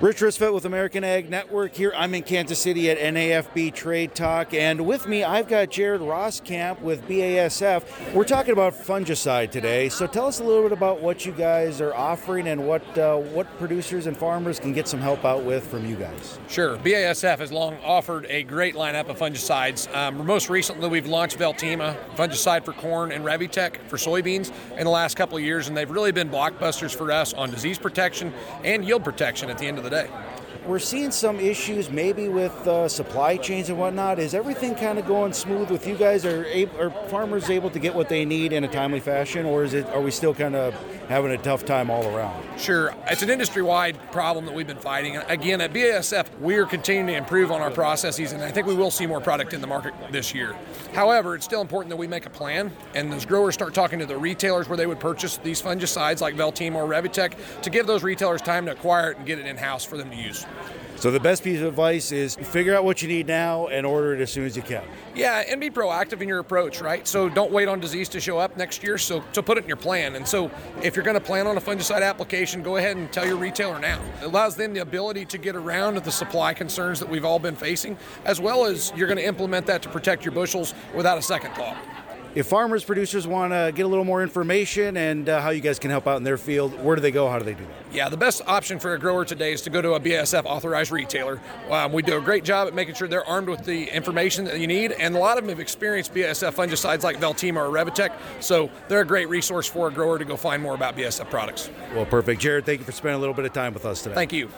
Rich Ristvedt with American Ag Network here. I'm in Kansas City at NAFB Trade Talk, and with me I've got Jared Roskamp with BASF. We're talking about fungicide today, so tell us a little bit about what you guys are offering and what uh, what producers and farmers can get some help out with from you guys. Sure. BASF has long offered a great lineup of fungicides. Um, most recently, we've launched Veltima, fungicide for corn, and Revytek for soybeans in the last couple of years, and they've really been blockbusters for us on disease protection and yield protection at the end of the day. We're seeing some issues maybe with uh, supply chains and whatnot. Is everything kind of going smooth with you guys? Are, are farmers able to get what they need in a timely fashion, or is it are we still kind of having a tough time all around? Sure. It's an industry wide problem that we've been fighting. Again, at BASF, we're continuing to improve on our processes, and I think we will see more product in the market this year. However, it's still important that we make a plan and those growers start talking to the retailers where they would purchase these fungicides like Veltima or Revytek to give those retailers time to acquire it and get it in house for them to use. So the best piece of advice is figure out what you need now and order it as soon as you can. Yeah, and be proactive in your approach, right? So don't wait on disease to show up next year. So to put it in your plan. And so if you're going to plan on a fungicide application, go ahead and tell your retailer now. It allows them the ability to get around the supply concerns that we've all been facing, as well as you're going to implement that to protect your bushels without a second thought. If farmers, producers want to get a little more information and uh, how you guys can help out in their field, where do they go? How do they do that? Yeah, the best option for a grower today is to go to a BASF authorized retailer. Um, we do a great job at making sure they're armed with the information that you need, and a lot of them have experienced BASF fungicides like Veltima or Revytek, so they're a great resource for a grower to go find more about BASF products. Well, perfect. Jared, thank you for spending a little bit of time with us today. Thank you.